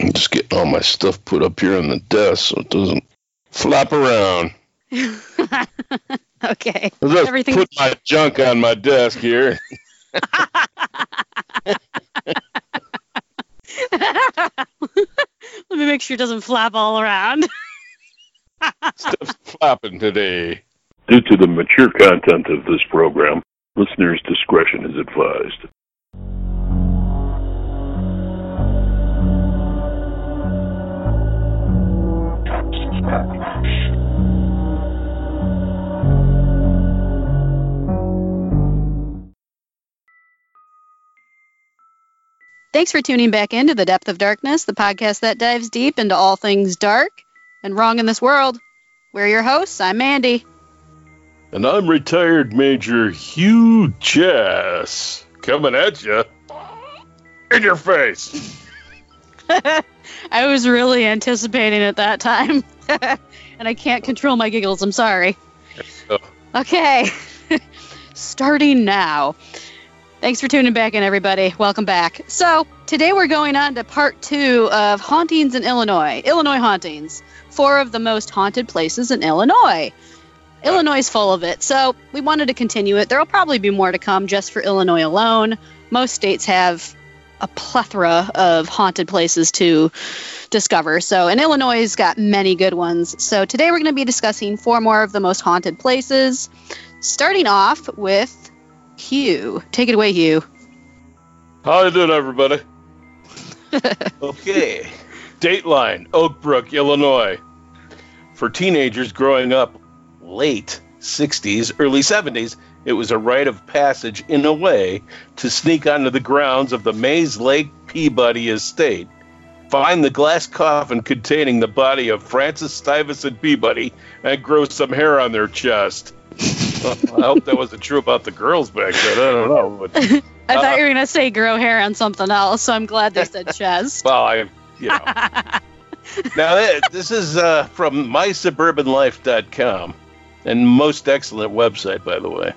I'm just getting all my stuff put up here on the desk so it doesn't flap around. okay. I just Everything- put my junk on my desk here. Let me make sure it doesn't flap all around. Stuff's flapping today. Due to the mature content of this program, listeners' discretion is advised. Thanks for tuning back into The Depth of Darkness, the podcast that dives deep into all things dark and wrong in this world. We're your hosts. I'm Mandy. And I'm retired Major Hugh Jess Coming at you. In your face. I was really anticipating it that time. and I can't control my giggles. I'm sorry. Oh. Okay. Starting now. Thanks for tuning back in, everybody. Welcome back. So, today we're going on to part two of Hauntings in Illinois. Illinois Hauntings. Four of the most haunted places in Illinois. Illinois is full of it, so we wanted to continue it. There will probably be more to come just for Illinois alone. Most states have a plethora of haunted places to discover. So, and Illinois has got many good ones. So, today we're going to be discussing four more of the most haunted places, starting off with Hugh. Take it away, Hugh. How you doing, everybody? okay. Dateline, Oak Brook, Illinois. For teenagers growing up late 60s, early 70s, it was a rite of passage in a way to sneak onto the grounds of the Mayslake Peabody Estate, find the glass coffin containing the body of Francis Stuyvesant Peabody, and grow some hair on their chest. Well, I hope that wasn't true about the girls back then. I don't know. But, I Uh, thought you were going to say grow hair on something else, so I'm glad they said chest. well, I, you know. now, this is uh, from mysuburbanlife.com, and most excellent website, by the way.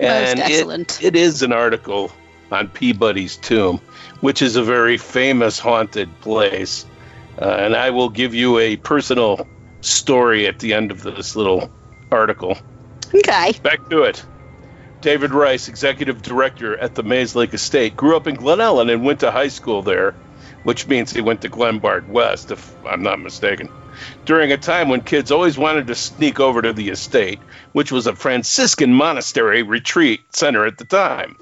And it- excellent. it is an article on Peabody's tomb, which is a very famous haunted place. Uh, and I will give you a personal story at the end of this little article. okay. Back to it. David Rice, executive director at the Mayslake Estate, grew up in Glen Ellyn and went to high school there, which means he went to Glenbard West, if I'm not mistaken. During a time when kids always wanted to sneak over to the estate, which was a Franciscan monastery retreat center at the time,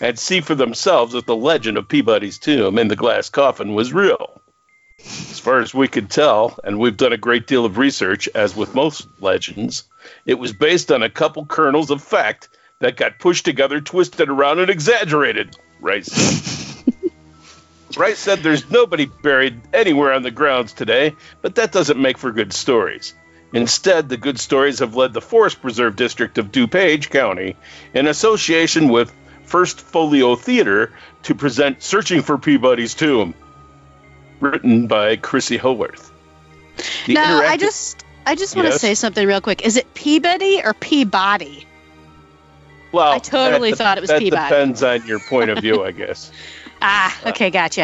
and see for themselves if the legend of Peabody's tomb in the glass coffin was real. As far as we could tell, and we've done a great deal of research, as with most legends, it was based on a couple kernels of fact that got pushed together, twisted around, and exaggerated. Rice said. Rice said there's nobody buried anywhere on the grounds today, but that doesn't make for good stories. Instead, the good stories have led the Forest Preserve District of DuPage County, in association with First Folio Theater, to present Searching for Peabody's Tomb, written by Chrissy Howarth. The now, I just I just want to Yes? say something real quick. Is it Peabody or Peabody? Well, I totally that, thought it was that Peabody. depends on your point of view, I guess. Ah, okay, gotcha.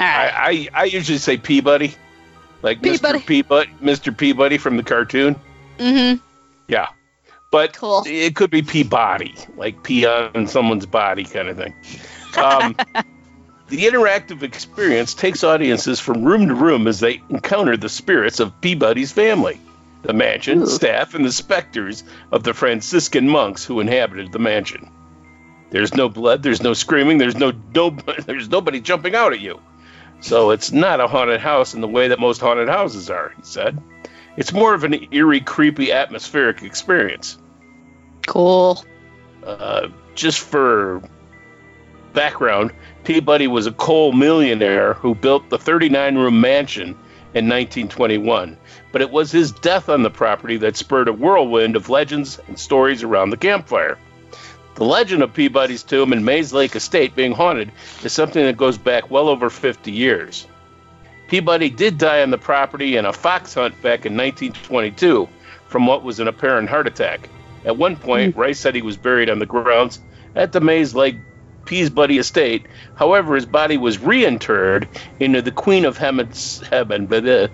All right. I, I, I usually say Peabody, like Peabody. Mr. Peabody, Mr. Peabody from the cartoon. mm-hmm. Yeah, but Cool. it could be Peabody, like pee on someone's body kind of thing. Um, the interactive experience takes audiences from room to room as they encounter the spirits of Peabody's family, the mansion, Ooh. staff, and the specters of the Franciscan monks who inhabited the mansion. There's no blood, there's no screaming, there's no, no there's nobody jumping out at you. So it's not a haunted house in the way that most haunted houses are, he said. It's more of an eerie, creepy, atmospheric experience. Cool. Uh, just for background, Peabody was a coal millionaire who built the 39 room mansion in 1921, but it was his death on the property that spurred a whirlwind of legends and stories around the campfire. The legend of Peabody's tomb and Mayslake Estate being haunted is something that goes back well over 50 years. Peabody did die on the property in a fox hunt back in 1922 from what was an apparent heart attack. At one point, Rice said he was buried on the grounds at the Mays Lake Peabody estate. However, his body was reinterred into the Queen of Heaven's Heaven, blah, blah,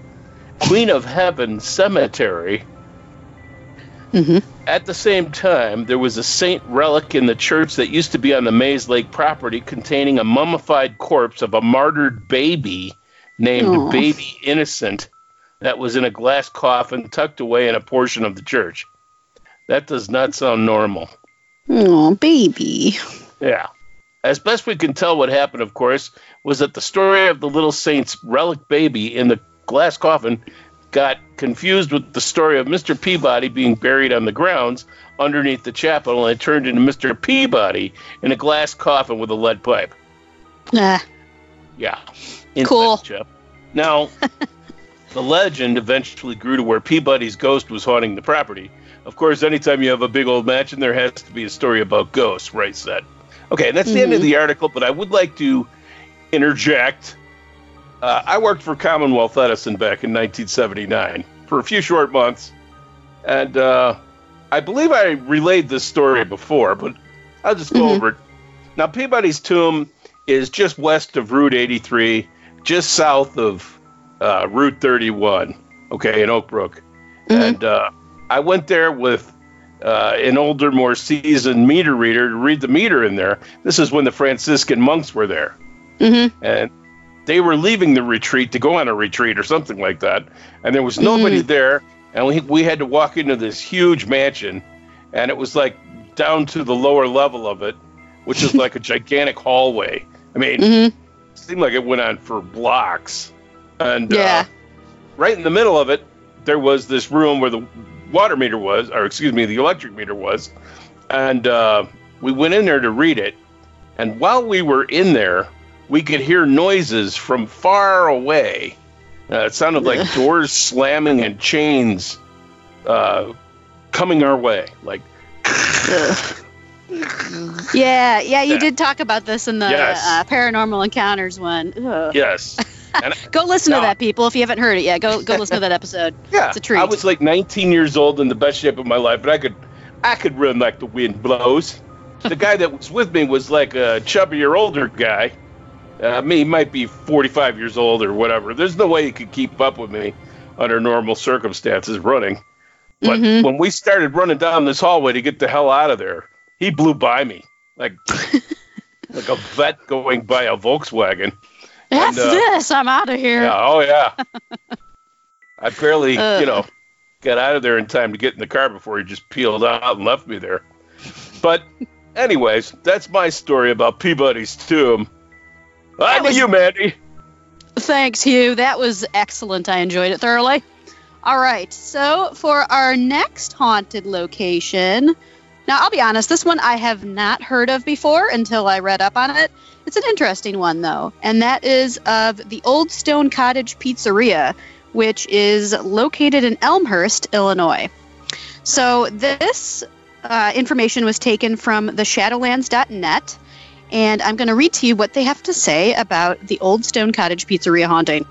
Queen of Heaven Cemetery. hmm At the same time, there was a saint relic in the church that used to be on the Mayslake property containing a mummified corpse of a martyred baby named Aw. Baby Innocent that was in a glass coffin tucked away in a portion of the church. That does not sound normal. Oh, baby. Yeah. As best we can tell, what happened, of course, was that the story of the little saint's relic baby in the glass coffin got confused with the story of Mr. Peabody being buried on the grounds underneath the chapel, and it turned into Mr. Peabody in a glass coffin with a lead pipe. Ah, Yeah. Cool. Inside. Now, the legend eventually grew to where Peabody's ghost was haunting the property. Of course, anytime you have a big old mansion, there has to be a story about ghosts, right, Set? Okay, and that's the end of the article, but I would like to interject. Uh, I worked for Commonwealth Edison back in 1979 for a few short months, and uh, I believe I relayed this story before, but I'll just go Mhm. over it. Now, Peabody's tomb is just west of Route 83, just south of uh, Route 31, okay, in Oak Brook. Mhm. And uh, I went there with uh, an older, more seasoned meter reader to read the meter in there. This is when the Franciscan monks were there. hmm And they were leaving the retreat to go on a retreat or something like that. And there was nobody there. And we, we had to walk into this huge mansion. And it was like down to the lower level of it, which is like a gigantic hallway. I mean, hmm it seemed like it went on for blocks. And Yeah. uh, right in the middle of it, there was this room where the water meter was, or excuse me, the electric meter was. And uh, we went in there to read it. And while we were in there, we could hear noises from far away. Uh, it sounded like doors slamming and chains uh, coming our way. Like, Yeah, yeah, you Yeah. did talk about this in the Yes. uh, paranormal encounters one. Ugh. yes. Go listen No. to that, people. If you haven't heard it yet, go go listen to that episode. Yeah, It's a treat. I was like 19 years old in the best shape of my life, but I could, I could run like the wind blows. The guy that was with me was like a chubbier, older guy. Uh, me might be 45 years old or whatever. There's no way he could keep up with me under normal circumstances running. But Mhm. when we started running down this hallway to get the hell out of there, he blew by me like like a vet going by a Volkswagen. That's uh, this. I'm out of here. Yeah, oh yeah. I barely, Ugh. you know, got out of there in time to get in the car before he just peeled out and left me there. But, anyways, that's my story about Peabody's tomb. On to you, Mandy. Thanks, Hugh. That was excellent. I enjoyed it thoroughly. All right, so for our next haunted location, now I'll be honest, this one I have not heard of before until I read up on it. It's an interesting one, though, and that is of the Old Stone Cottage Pizzeria, which is located in Elmhurst, Illinois. So this uh, information was taken from the Shadowlands.net, and I'm going to read to you what they have to say about the Old Stone Cottage Pizzeria haunting.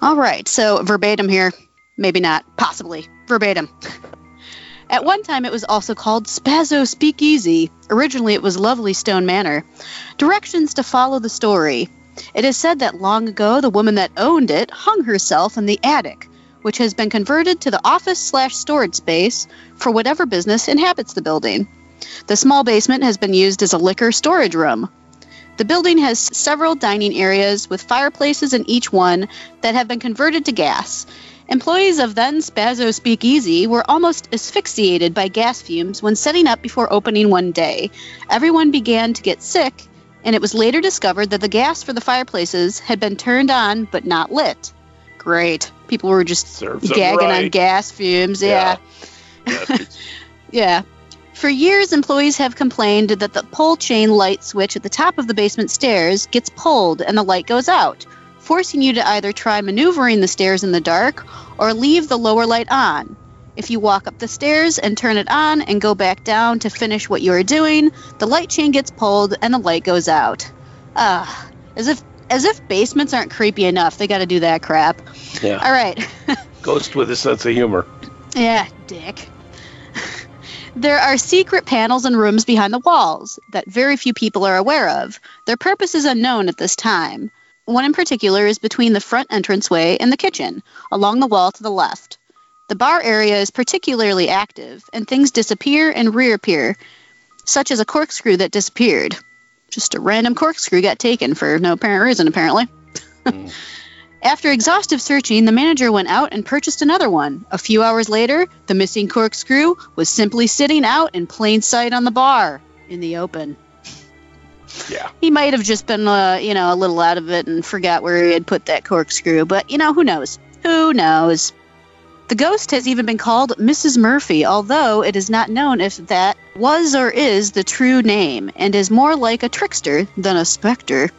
All right, so verbatim here. Maybe not. Possibly. Verbatim. At one time, it was also called Spazzo Speakeasy. Originally, it was Lovely Stone Manor. Directions to follow the story. It is said that long ago, the woman that owned it hung herself in the attic, which has been converted to the office slash storage space for whatever business inhabits the building. The small basement has been used as a liquor storage room. The building has several dining areas with fireplaces in each one that have been converted to gas. Employees of then Spazzo Speakeasy were almost asphyxiated by gas fumes when setting up before opening one day. Everyone began to get sick, and it was later discovered that the gas for the fireplaces had been turned on but not lit. Great. People were just Serves gagging on gas fumes. yeah. Bastards. Yeah. For years, employees have complained that the pull chain light switch at the top of the basement stairs gets pulled and the light goes out, forcing you to either try maneuvering the stairs in the dark or leave the lower light on. If you walk up the stairs and turn it on and go back down to finish what you are doing, the light chain gets pulled and the light goes out. Ah, as if as if basements aren't creepy enough, they got to do that crap. yeah. All right. Ghost with a sense of humor. Yeah, dick. There are secret panels and rooms behind the walls that very few people are aware of. Their purpose is unknown at this time. One in particular is between the front entranceway and the kitchen, along the wall to the left. The bar area is particularly active, and things disappear and reappear, such as a corkscrew that disappeared. Just a random corkscrew got taken for no apparent reason, apparently. Mm. After exhaustive searching, the manager went out and purchased another one. A few hours later, the missing corkscrew was simply sitting out in plain sight on the bar in the open. Yeah. He might have just been, uh, you know, a little out of it and forgot where he had put that corkscrew, but, you know, who knows? Who knows? The ghost has even been called Mrs. Murphy, although it is not known if that was or is the true name, and is more like a trickster than a specter.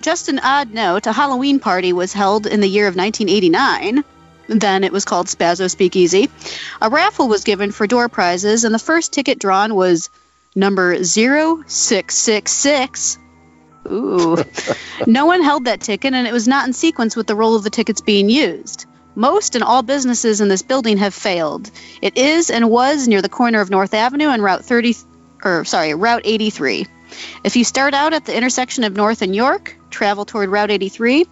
Just an odd note a Halloween party was held in the year of 1989. Then it was called Spazzo Speakeasy. A raffle was given for door prizes, and the first ticket drawn was number 0666. Ooh. no one held that ticket, and it was not in sequence with the roll of the tickets being used. Most and all businesses in this building have failed. It is and was near the corner of North Avenue and Route 30, or sorry, Route 83. If you start out at the intersection of North and York, travel toward Route 83,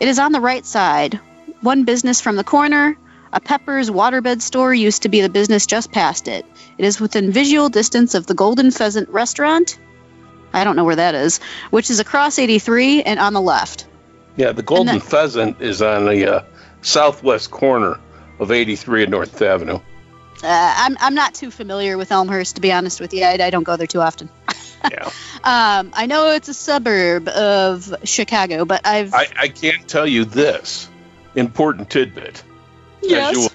it is on the right side. One business from the corner, a Pepper's waterbed store used to be the business just past it. It is within visual distance of the Golden Pheasant restaurant. I don't know where that is, which is across 83 and on the left. Yeah, the Golden the- Pheasant is on the uh, southwest corner of 83 and North Avenue. Uh, I'm, I'm not too familiar with Elmhurst, to be honest with you. I, I don't go there too often. Yeah. Um, I know it's a suburb of Chicago, but I've. I, I can't tell you this important tidbit. Yes. As you will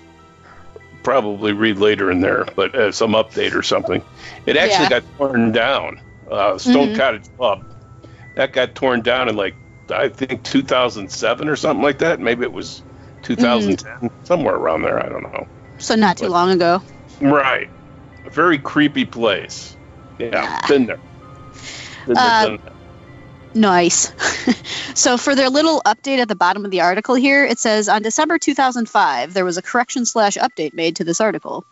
probably read later in there, but uh, some update or something. It actually Yeah. got torn down. Uh, Stone Mhm. Cottage Pub. That got torn down in like, I think 2007 or something like that. Maybe it was 2010, somewhere around there. I don't know. so not too but- long ago. Right. A very creepy place. Yeah, Yeah. been there. Been there, Uh. Nice. so, for their little update at the bottom of the article here, it says on December 2005, there was a correction slash update made to this article.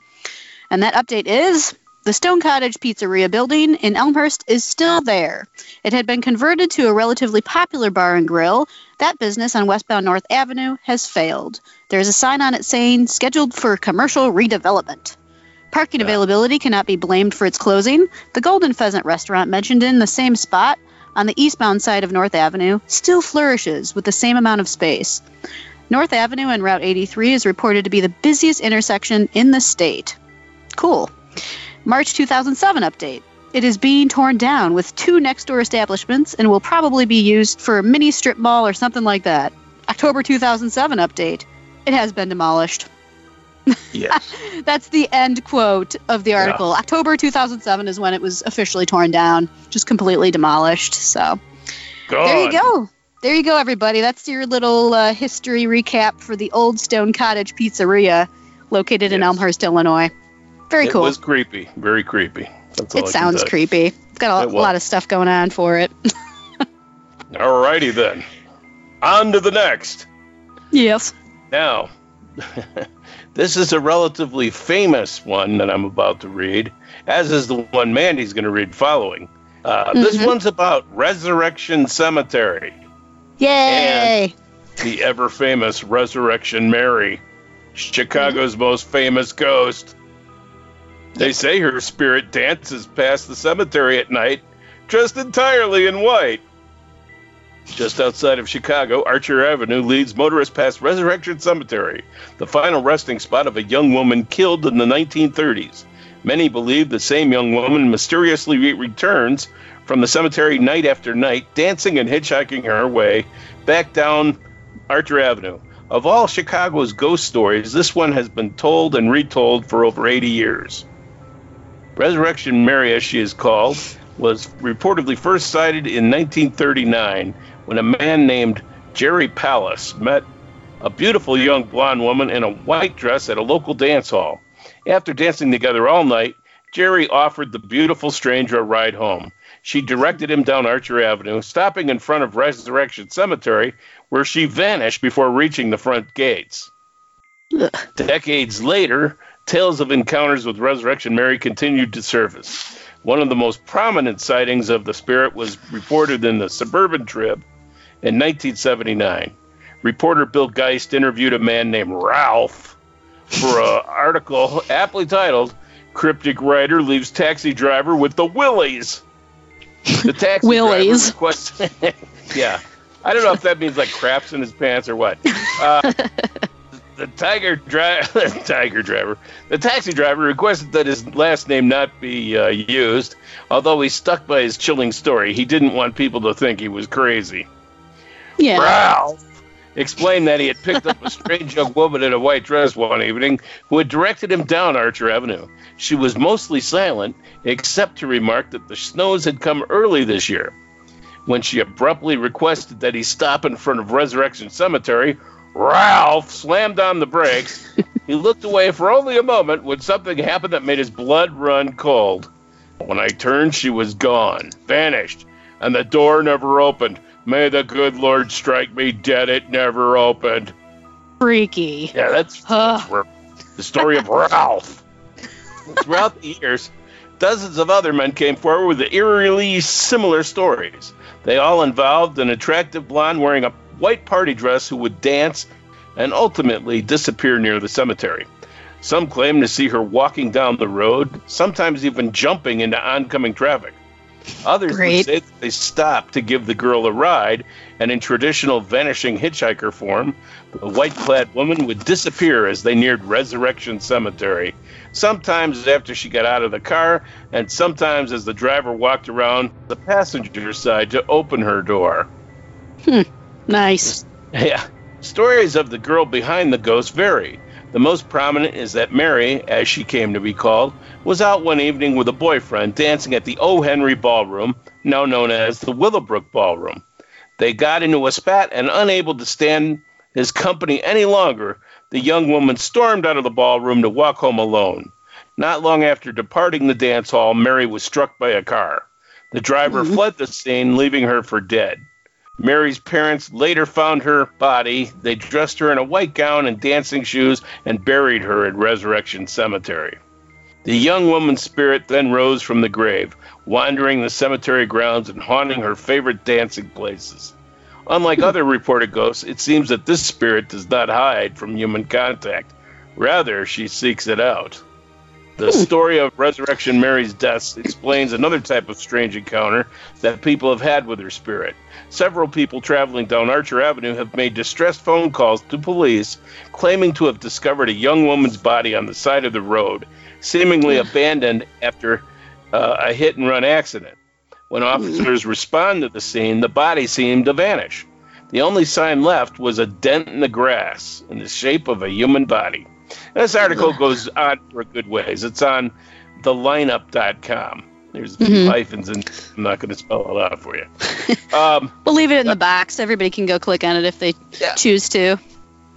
And that update is the Stone Cottage Pizzeria building in Elmhurst is still there. It had been converted to a relatively popular bar and grill. That business on westbound North Avenue has failed. There's a sign on it saying scheduled for commercial redevelopment. Parking Yeah. availability cannot be blamed for its closing. The Golden Pheasant restaurant, mentioned in the same spot on the eastbound side of North Avenue, still flourishes with the same amount of space. North Avenue and Route 83 is reported to be the busiest intersection in the state. Cool. March 2007 update. It is being torn down with two next door establishments and will probably be used for a mini strip mall or something like that. October 2007 update. It has been demolished. Yes. That's the end quote of the article. October 2007 is when it was officially torn down, just completely demolished. So there you go. There you go, everybody. That's your little uh, history recap for the Old Stone Cottage Pizzeria located in Elmhurst, Illinois. Very it cool. was creepy. Very creepy. That's all it sounds creepy. It's got a, It lot of stuff going on for it. Alrighty then. On to the next. yes. Now, this is a relatively famous one that I'm about to read, as is the one Mandy's going to read following. Uh, This Mhm. one's about Resurrection Cemetery, Yay! the ever famous Resurrection Mary, Chicago's most famous ghost. They say her spirit dances past the cemetery at night, dressed entirely in white. Just outside of Chicago, Archer Avenue leads motorists past Resurrection Cemetery, the final resting spot of a young woman killed in the 1930s. Many believe the same young woman mysteriously re- returns from the cemetery night after night, dancing and hitchhiking her way back down Archer Avenue. Of all Chicago's ghost stories, this one has been told and retold for over 80 years. Resurrection Mary, as she is called, was reportedly first sighted in 1939 when a man named Jerry Palus met a beautiful young blonde woman in a white dress at a local dance hall. After dancing together all night, Jerry offered the beautiful stranger a ride home. She directed him down Archer Avenue, stopping in front of Resurrection Cemetery, where she vanished before reaching the front gates. Ugh. Decades later, tales of encounters with Resurrection Mary continued to surface. One of the most prominent sightings of the spirit was reported in the Suburban Trib in 1979. Reporter Bill Geist interviewed a man named Ralph for an article aptly titled "Cryptic Writer Leaves Taxi Driver with the Willies." The taxi Willies. driver requested. yeah, I don't know if that means like craps in his pants or what. Uh, the tiger driver, tiger driver, the taxi driver requested that his last name not be uh, used. Although he stuck by his chilling story, he didn't want people to think he was crazy. Yeah. Ralph explained that he had picked up a strange young woman in a white dress one evening who had directed him down Archer Avenue. She was mostly silent, except to remark that the snows had come early this year. When she abruptly requested that he stop in front of Resurrection Cemetery, Ralph slammed on the brakes. he looked away for only a moment when something happened that made his blood run cold. When I turned, she was gone, vanished, and the door never opened. May the good Lord strike me dead, it never opened. Freaky. Yeah, that's, that's where- the story of Ralph. Throughout the years, dozens of other men came forward with eerily similar stories. They all involved an attractive blonde wearing a white party dress who would dance and ultimately disappear near the cemetery. Some claim to see her walking down the road, sometimes even jumping into oncoming traffic. Others would say that they stopped to give the girl a ride, and in traditional vanishing hitchhiker form, the white clad woman would disappear as they neared Resurrection Cemetery. Sometimes after she got out of the car, and sometimes as the driver walked around the passenger side to open her door. Hmm, nice. Yeah. Stories of the girl behind the ghost vary. The most prominent is that Mary, as she came to be called, was out one evening with a boyfriend dancing at the O. Henry Ballroom, now known as the Willowbrook Ballroom. They got into a spat and, unable to stand his company any longer, the young woman stormed out of the ballroom to walk home alone. Not long after departing the dance hall, Mary was struck by a car. The driver hmm. fled the scene, leaving her for dead. Mary's parents later found her body. They dressed her in a white gown and dancing shoes and buried her at Resurrection Cemetery. The young woman's spirit then rose from the grave, wandering the cemetery grounds and haunting her favorite dancing places. Unlike other hmm. reported ghosts, it seems that this spirit does not hide from human contact. Rather, she seeks it out. The hmm. story of Resurrection Mary's death explains another type of strange encounter that people have had with her spirit. Several people traveling down Archer Avenue have made distressed phone calls to police claiming to have discovered a young woman's body on the side of the road, seemingly hmm. abandoned after uh, a hit and run accident. When hmm. officers respond to the scene, the body seemed to vanish. The only sign left was a dent in the grass in the shape of a human body. This article goes on for a good ways. It's on thelineup.com. There's a few Mhm. hyphens, and I'm not going to spell it out for you. Um, We'll leave it in the box. Everybody can go click on it if they Yeah. choose to.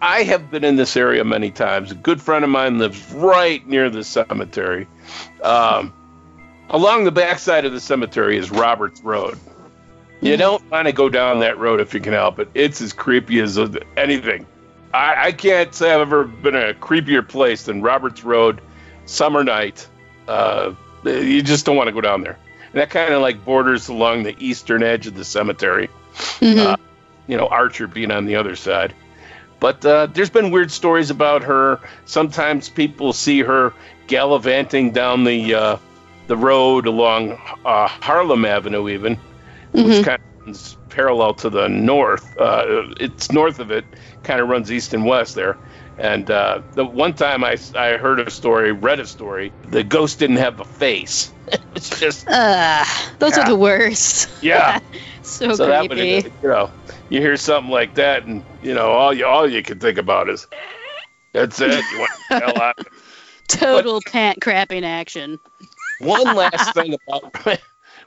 I have been in this area many times. A good friend of mine lives right near the cemetery. Um, along the backside of the cemetery is Roberts Road. You don't want to go down that road if you can help it. It's as creepy as anything. I, I can't say I've ever been a creepier place than Roberts Road, summer night. Uh, you just don't want to go down there. And that kind of like borders along the eastern edge of the cemetery Mhm. Uh, you know, Archer being on the other side. But uh, there's been weird stories about her. Sometimes people see her gallivanting down the uh, the road along uh, Harlem Avenue, even, which Mhm. kind of parallel to the north. Uh, it's north of it, kind of runs east and west there. And uh, the one time I, I heard a story, read a story, the ghost didn't have a face. it's just Ugh, those Yeah. are the worst. yeah. so, so that would, creepy. you know, you hear something like that, and you know, all you all you can think about is, that's it. You want the hell out. Total pant crapping action. One last thing about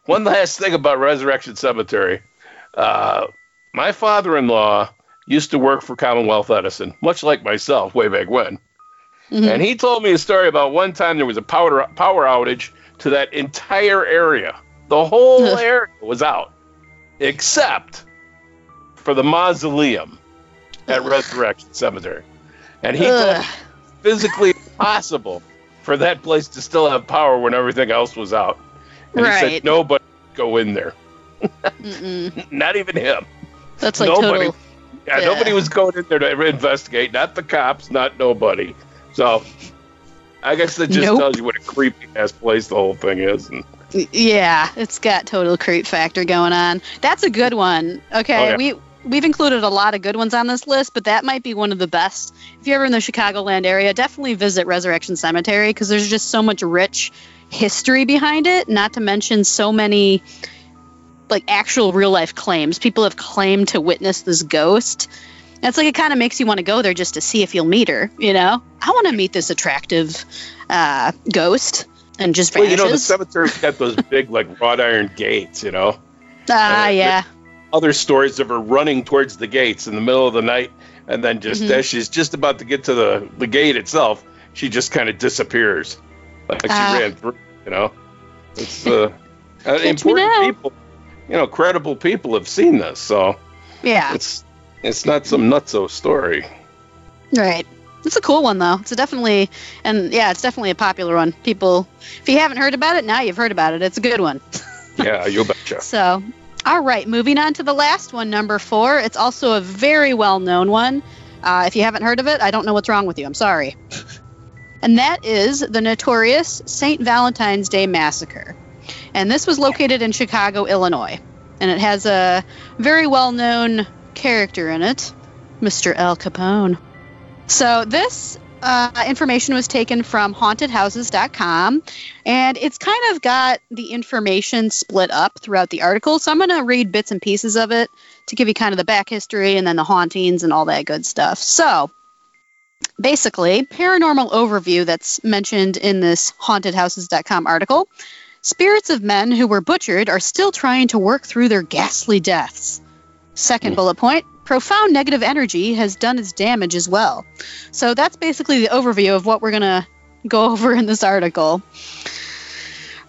one last thing about Resurrection Cemetery. Uh, my father-in-law used to work for Commonwealth Edison, much like myself, way back when. Mhm. And he told me a story about one time there was a power power outage to that entire area. The whole area was out, except for the mausoleum at Resurrection Cemetery. And he Ugh. physically impossible for that place to still have power when everything else was out. And he said nobody would go in there. Not even him. That's like Nobody. total. Yeah, Yeah. nobody was going in there to investigate. Not the cops, not nobody. So, I guess that just Nope. tells you what a creepy ass place the whole thing is. And Yeah, it's got total creep factor going on. That's a good one. Okay, Oh, yeah. we we've included a lot of good ones on this list, but that might be one of the best. If you're ever in the Chicagoland area, definitely visit Resurrection Cemetery because there's just so much rich history behind it. Not to mention so many like actual real life claims. People have claimed to witness this ghost. It's like it kind of makes you want to go there just to see if you'll meet her. You know, I want to meet this attractive uh, ghost and just well, you know, the cemetery's got those big like wrought iron gates. You know, Ah, Uh, yeah. other stories of her running towards the gates in the middle of the night, and then just Mhm. as she's just about to get to the the gate itself, she just kind of disappears, like she Ah. ran through. You know, it's uh, uh, important people. You know, credible people have seen this, so Yeah, it's it's not some nutso story. right. It's a cool one though. It's a definitely, and yeah, it's definitely a popular one. People, if you haven't heard about it, now you've heard about it. It's a good one. Yeah, you betcha. So, all right, moving on to the last one, number four. It's also a very well-known one. Uh, if you haven't heard of it, I don't know what's wrong with you. I'm sorry. And that is the notorious St. Valentine's Day Massacre. And this was located in Chicago, Illinois. And it has a very well known character in it, Mr. Al Capone. So this uh, information was taken from hauntedhouses.com. And it's kind of got the information split up throughout the article. So I'm going to read bits and pieces of it to give you kind of the back history and then the hauntings and all that good stuff. So basically, paranormal overview that's mentioned in this hauntedhouses.com article. Spirits of men who were butchered are still trying to work through their ghastly deaths. Second Mm. bullet point profound negative energy has done its damage as well. So that's basically the overview of what we're going to go over in this article.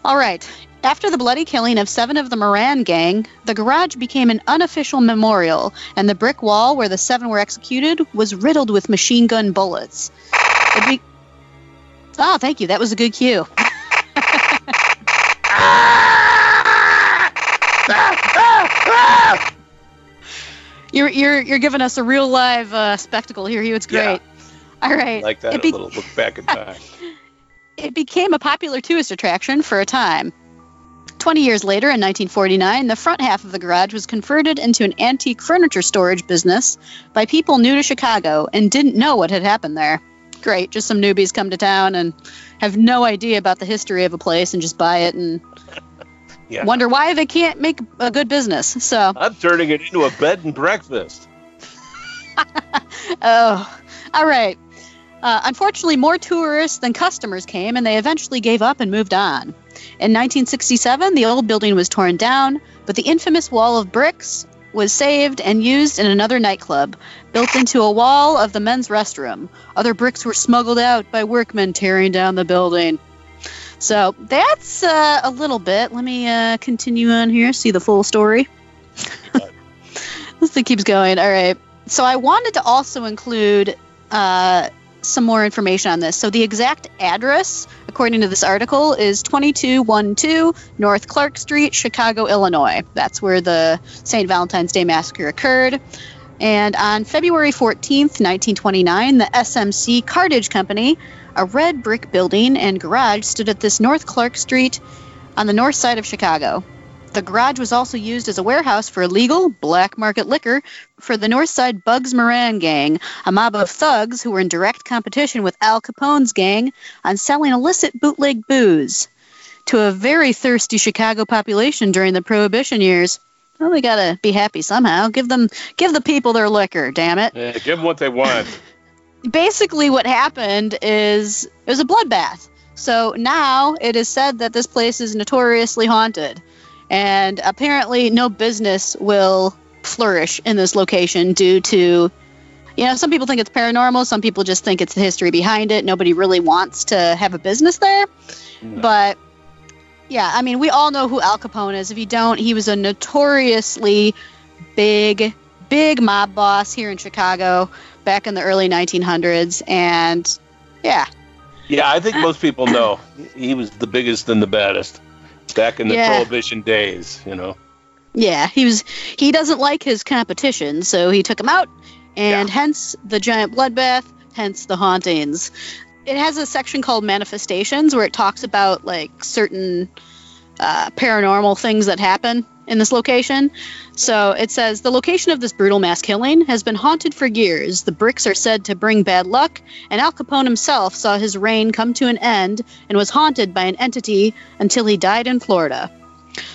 All right. After the bloody killing of seven of the Moran gang, the garage became an unofficial memorial, and the brick wall where the seven were executed was riddled with machine gun bullets. Be- oh, thank you. That was a good cue. You're, you're, you're giving us a real live uh, spectacle here, Hugh. It's Yeah. great. All right. like that be- a little look back in time. it became a popular tourist attraction for a time. 20 years later, in 1949, the front half of the garage was converted into an antique furniture storage business by people new to Chicago and didn't know what had happened there. Great, just some newbies come to town and have no idea about the history of a place and just buy it and Yeah. wonder why they can't make a good business. So, I'm turning it into a bed and breakfast. Oh, all right. Uh, unfortunately, more tourists than customers came, and they eventually gave up and moved on. In 1967, the old building was torn down, but the infamous wall of bricks was saved and used in another nightclub, built into a wall of the men's restroom. Other bricks were smuggled out by workmen tearing down the building. So that's uh, a little bit. Let me uh, continue on here, see the full story. this thing keeps going. All right. So I wanted to also include uh, some more information on this. So the exact address, according to this article, is 2212 North Clark Street, Chicago, Illinois. That's where the St. Valentine's Day Massacre occurred. And on February 14th, 1929, the SMC Cartage Company, a red brick building and garage, stood at this North Clark Street on the north side of Chicago. The garage was also used as a warehouse for illegal black market liquor for the Northside Bugs Moran gang, a mob of thugs who were in direct competition with Al Capone's gang on selling illicit bootleg booze to a very thirsty Chicago population during the Prohibition years. Well, they gotta be happy somehow. Give them, give the people their liquor. Damn it! Yeah, give them what they want. basically what happened is it was a bloodbath. So now it is said that this place is notoriously haunted. And apparently no business will flourish in this location due to you know, some people think it's paranormal, some people just think it's the history behind it. Nobody really wants to have a business there. No. But yeah, I mean, we all know who Al Capone is. If you don't, he was a notoriously big, big mob boss here in Chicago back in the early 1900s. And yeah, Yeah, I think uh, most people know he was the biggest and the baddest back in the Yeah. Prohibition days. You know. Yeah, he was. He doesn't like his competition, so he took him out, and hence the giant bloodbath, hence the hauntings. It has a section called manifestations where it talks about like certain uh, paranormal things that happen in this location. So it says the location of this brutal mass killing has been haunted for years. The bricks are said to bring bad luck, and Al Capone himself saw his reign come to an end and was haunted by an entity until he died in Florida.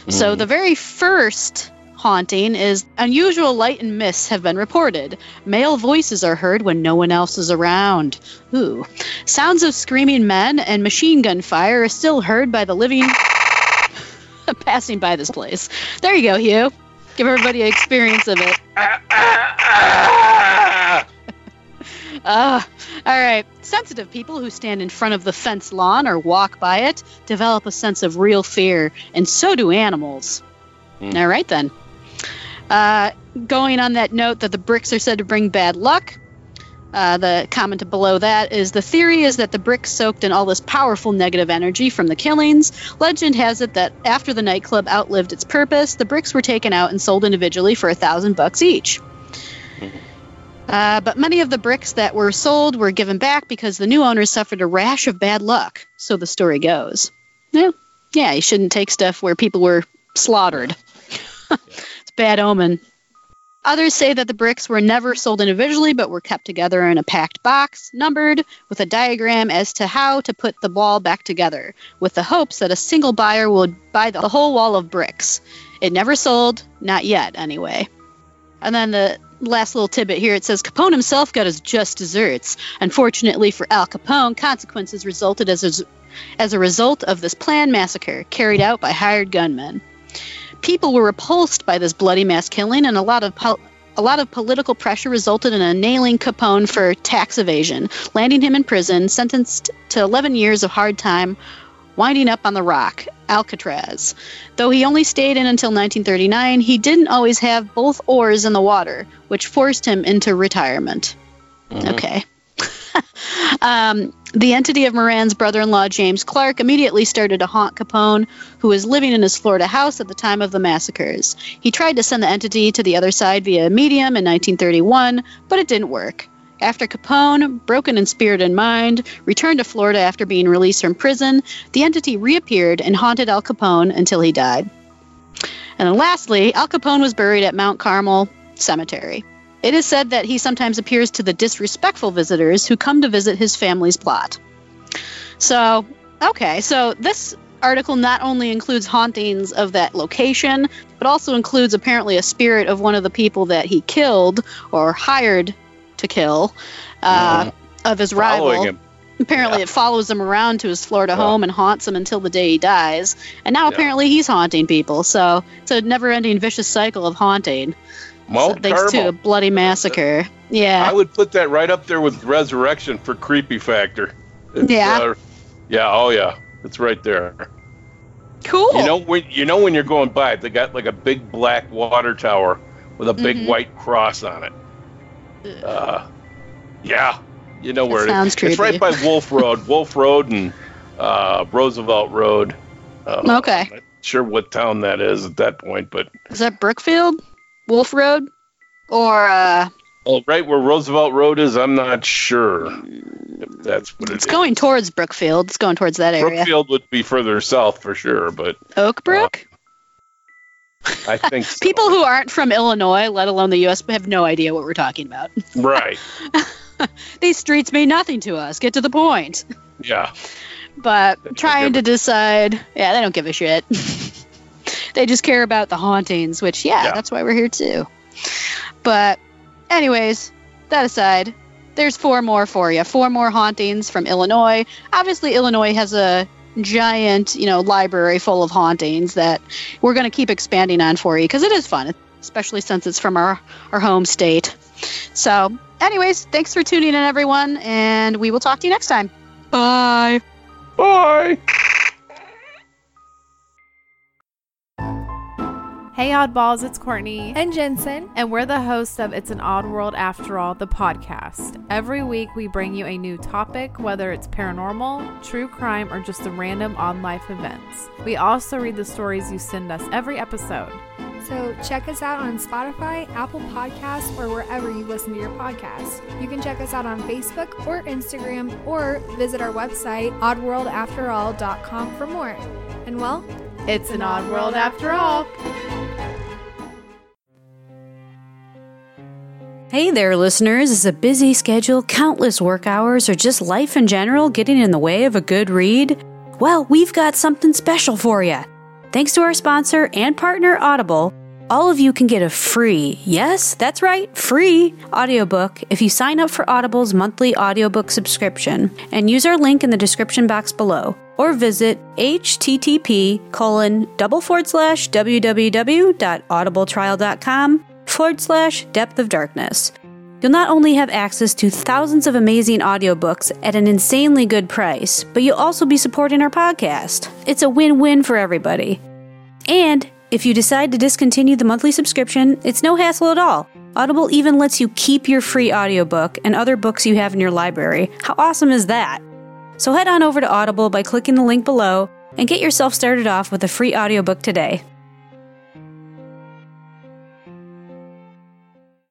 So the very first haunting is unusual light and mists have been reported. Male voices are heard when no one else is around. Ooh. Sounds of screaming men and machine gun fire are still heard by the living passing by this place. There you go, Hugh. Give everybody an experience of it. Ah, all right. Sensitive people who stand in front of the fence lawn or walk by it develop a sense of real fear, and so do animals. Hmm. All right, then. Uh, going on that note that the bricks are said to bring bad luck, uh, the comment below that is the theory is that the bricks soaked in all this powerful negative energy from the killings. Legend has it that after the nightclub outlived its purpose, the bricks were taken out and sold individually for a thousand bucks each. Uh, but many of the bricks that were sold were given back because the new owners suffered a rash of bad luck. So the story goes. Yeah, yeah, you shouldn't take stuff where people were slaughtered. it's bad omen. Others say that the bricks were never sold individually, but were kept together in a packed box, numbered, with a diagram as to how to put the wall back together, with the hopes that a single buyer would buy the whole wall of bricks. It never sold, not yet, anyway. And then the last little tidbit here it says Capone himself got his just desserts. Unfortunately for Al Capone, consequences resulted as a, as a result of this planned massacre carried out by hired gunmen. People were repulsed by this bloody mass killing, and a lot of pol- a lot of political pressure resulted in a nailing Capone for tax evasion, landing him in prison, sentenced to 11 years of hard time, winding up on the rock, Alcatraz. Though he only stayed in until 1939, he didn't always have both oars in the water, which forced him into retirement. Mhm. Okay. um, the entity of Moran's brother in law, James Clark, immediately started to haunt Capone, who was living in his Florida house at the time of the massacres. He tried to send the entity to the other side via a medium in 1931, but it didn't work. After Capone, broken in spirit and mind, returned to Florida after being released from prison, the entity reappeared and haunted Al Capone until he died. And then lastly, Al Capone was buried at Mount Carmel Cemetery. It is said that he sometimes appears to the disrespectful visitors who come to visit his family's plot. So, okay, so this article not only includes hauntings of that location, but also includes apparently a spirit of one of the people that he killed or hired to kill uh, of his Following rival. him. Apparently, Yeah. it follows him around to his Florida Yeah. home and haunts him until the day he dies. And now Yeah. apparently he's haunting people. So it's a never-ending vicious cycle of haunting. Mount So thanks to a bloody massacre. Yeah. I would put that right up there with Resurrection for creepy factor. It's, Yeah. uh, yeah. Oh yeah. It's right there. cool. You know when you know when you're going by, they got like a big black water tower with a big Mhm. white cross on it. Uh, yeah, you know where That it is. sounds It's right by Wolf Road, Wolf Road and uh, Roosevelt Road. Uh, Okay. I'm not sure what town that is at that point, but Is that Brookfield? Wolf Road? Or, uh, oh, right where Roosevelt Road is, I'm not sure if that's what it it's is. going towards Brookfield. It's going towards that area. Brookfield would be further south for sure, but Oak Brook? I think so. People who aren't from Illinois, let alone the U.S., have no idea what we're talking about. right, These streets mean nothing to us. Get to the point. yeah, But trying to decide, yeah, they don't give a shit. They just care about the hauntings, which, yeah, Yeah. that's why we're here too. But, anyways, that aside, there's four more for you. Four more hauntings from Illinois. Obviously, Illinois has a giant, you know, library full of hauntings that we're going to keep expanding on for you because it is fun, especially since it's from our, our home state. So, anyways, thanks for tuning in, everyone, and we will talk to you next time. Bye. bye. Hey, Oddballs, it's Courtney. And Jensen. And we're the hosts of It's an Odd World After All, the podcast. Every week, we bring you a new topic, whether it's paranormal, true crime, or just the random on life events. We also read the stories you send us every episode. So check us out on Spotify, Apple Podcasts, or wherever you listen to your podcasts. You can check us out on Facebook or Instagram, or visit our website, oddworldafterall.com for more. And well, it's an odd world after all. Hey there, listeners. Is a busy schedule, countless work hours, or just life in general getting in the way of a good read? Well, we've got something special for you. Thanks to our sponsor and partner, Audible, all of you can get a free, yes, that's right, free audiobook if you sign up for Audible's monthly audiobook subscription and use our link in the description box below or visit http colon double forward slash www.audibletrial.com forward slash depth of darkness. You'll not only have access to thousands of amazing audiobooks at an insanely good price, but you'll also be supporting our podcast. It's a win win for everybody. And if you decide to discontinue the monthly subscription, it's no hassle at all. Audible even lets you keep your free audiobook and other books you have in your library. How awesome is that? So head on over to Audible by clicking the link below and get yourself started off with a free audiobook today.